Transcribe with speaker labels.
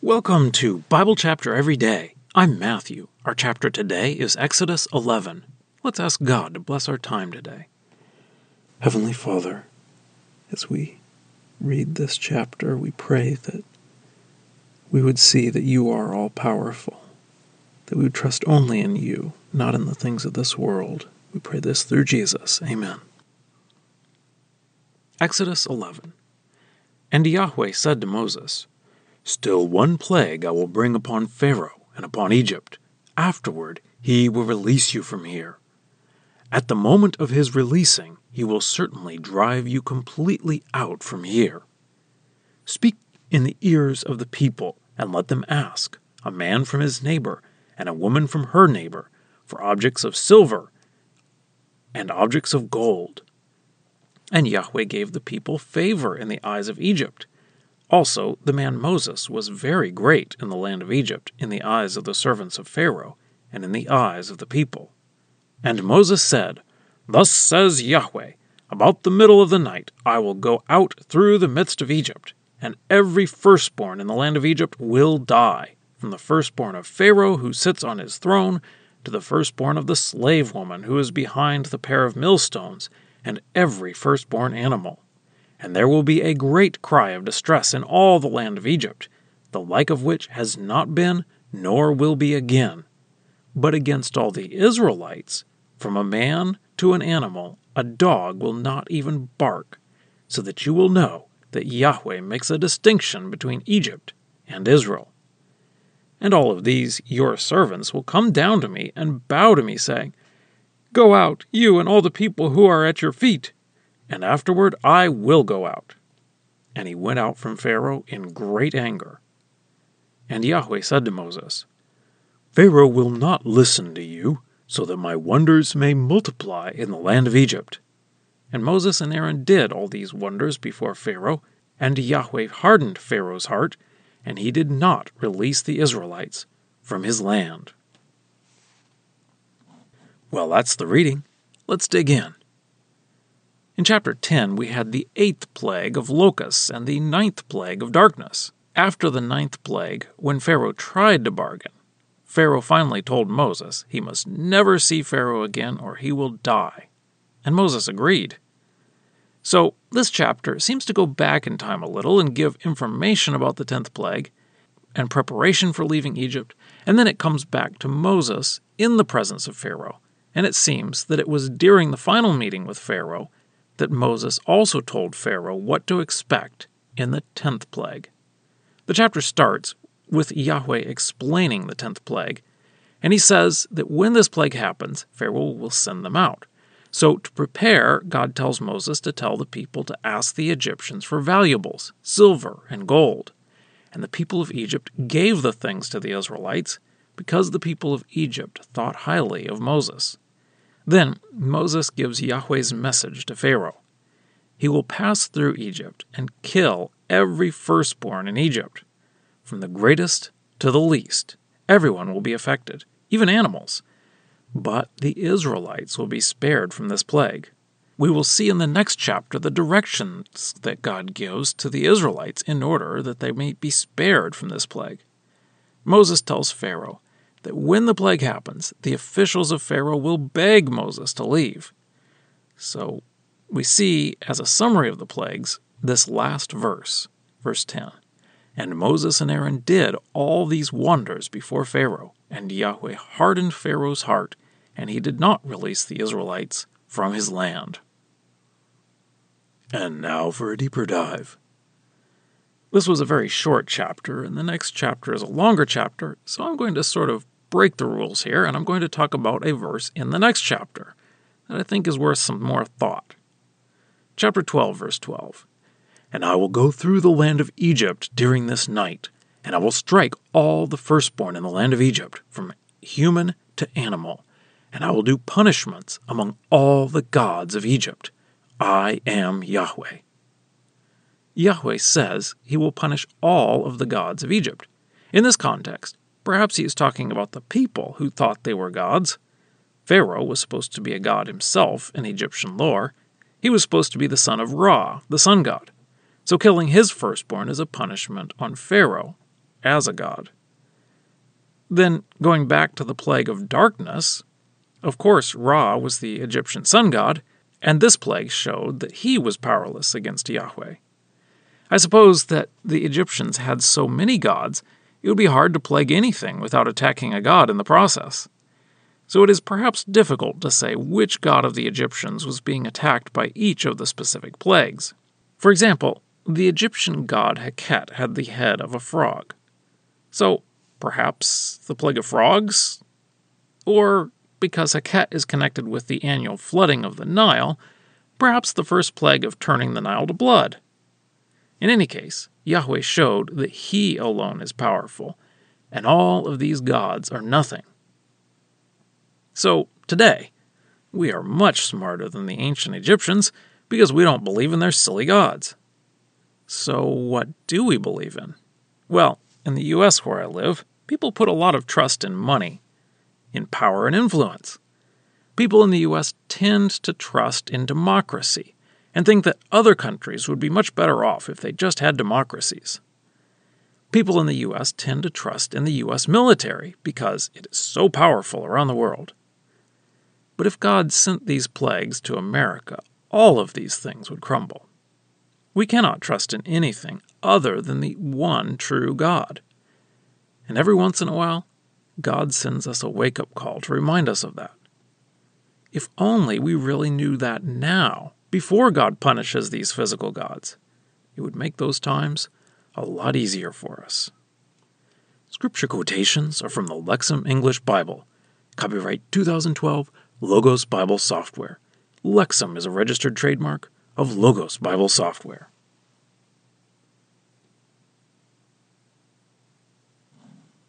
Speaker 1: Welcome to Bible Chapter Every Day. I'm Matthew. Our chapter today is Exodus 11. Let's ask God to bless our time today.
Speaker 2: Heavenly Father, as we read this chapter, we pray that we would see that you are all powerful, that we would trust only in you, not in the things of this world. We pray this through Jesus. Amen.
Speaker 1: Exodus 11. And Yahweh said to Moses, Still one plague I will bring upon Pharaoh and upon Egypt. Afterward he will release you from here. At the moment of his releasing, he will certainly drive you completely out from here. Speak in the ears of the people, and let them ask, a man from his neighbor, and a woman from her neighbor, for objects of silver and objects of gold. And Yahweh gave the people favor in the eyes of Egypt. Also, the man Moses was very great in the land of Egypt, in the eyes of the servants of Pharaoh, and in the eyes of the people. And Moses said, Thus says Yahweh, About the middle of the night I will go out through the midst of Egypt, and every firstborn in the land of Egypt will die, from the firstborn of Pharaoh who sits on his throne, to the firstborn of the slave woman who is behind the pair of millstones, and every firstborn animal. And there will be a great cry of distress in all the land of Egypt, the like of which has not been, nor will be again. But against all the Israelites, from a man to an animal, a dog will not even bark, so that you will know that Yahweh makes a distinction between Egypt and Israel. And all of these your servants will come down to me and bow to me, saying, Go out, you and all the people who are at your feet and afterward I will go out. And he went out from Pharaoh in great anger. And Yahweh said to Moses, Pharaoh will not listen to you, so that my wonders may multiply in the land of Egypt. And Moses and Aaron did all these wonders before Pharaoh, and Yahweh hardened Pharaoh's heart, and he did not release the Israelites from his land. Well, that's the reading. Let's dig in. In chapter 10, we had the eighth plague of locusts and the ninth plague of darkness. After the ninth plague, when Pharaoh tried to bargain, Pharaoh finally told Moses he must never see Pharaoh again or he will die. And Moses agreed. So, this chapter seems to go back in time a little and give information about the tenth plague and preparation for leaving Egypt, and then it comes back to Moses in the presence of Pharaoh. And it seems that it was during the final meeting with Pharaoh that Moses also told Pharaoh what to expect in the tenth plague. The chapter starts with Yahweh explaining the tenth plague, and he says that when this plague happens, Pharaoh will send them out. So, to prepare, God tells Moses to tell the people to ask the Egyptians for valuables, silver and gold. And the people of Egypt gave the things to the Israelites because the people of Egypt thought highly of Moses. Then Moses gives Yahweh's message to Pharaoh. He will pass through Egypt and kill every firstborn in Egypt. From the greatest to the least, everyone will be affected, even animals. But the Israelites will be spared from this plague. We will see in the next chapter the directions that God gives to the Israelites in order that they may be spared from this plague. Moses tells Pharaoh that when the plague happens, the officials of Pharaoh will beg Moses to leave. So we see, as a summary of the plagues, this last verse, verse 10. And Moses and Aaron did all these wonders before Pharaoh, and Yahweh hardened Pharaoh's heart, and he did not release the Israelites from his land. And now for a deeper dive. This was a very short chapter, and the next chapter is a longer chapter, so I'm going to sort of break the rules here, and I'm going to talk about a verse in the next chapter that I think is worth some more thought. Chapter 12, verse 12. And I will go through the land of Egypt during this night, and I will strike all the firstborn in the land of Egypt, from human to animal, and I will do punishments among all the gods of Egypt. I am Yahweh. Yahweh says he will punish all of the gods of Egypt. In this context, perhaps he is talking about the people who thought they were gods. Pharaoh was supposed to be a god himself in Egyptian lore. He was supposed to be the son of Ra, the sun god. So killing his firstborn is a punishment on Pharaoh. as a god. Then, going back to the plague of darkness, of course, Ra was the Egyptian sun god, and this plague showed that he was powerless against Yahweh. I suppose that the Egyptians had so many gods, it would be hard to plague anything without attacking a god in the process. So it is perhaps difficult to say which god of the Egyptians was being attacked by each of the specific plagues. For example, the Egyptian god Heket had the head of a frog. So perhaps the plague of frogs? Or because Heket is connected with the annual flooding of the Nile, perhaps the first plague of turning the Nile to blood. In any case, Yahweh showed that He alone is powerful, and all of these gods are nothing. So, today, we are much smarter than the ancient Egyptians because we don't believe in their silly gods. So, what do we believe in? Well, in the US where I live, people put a lot of trust in money, in power and influence. People in the US tend to trust in democracy and think that other countries would be much better off if they just had democracies. People in the US tend to trust in the US military because it is so powerful around the world. But if God sent these plagues to America, all of these things would crumble. We cannot trust in anything other than the one true God. And every once in a while, God sends us a wake up call to remind us of that. If only we really knew that now, before God punishes these physical gods. It would make those times a lot easier for us. Scripture quotations are from the Lexham English Bible. Copyright 2012, Logos Bible Software. Lexham is a registered trademark of Logos Bible Software.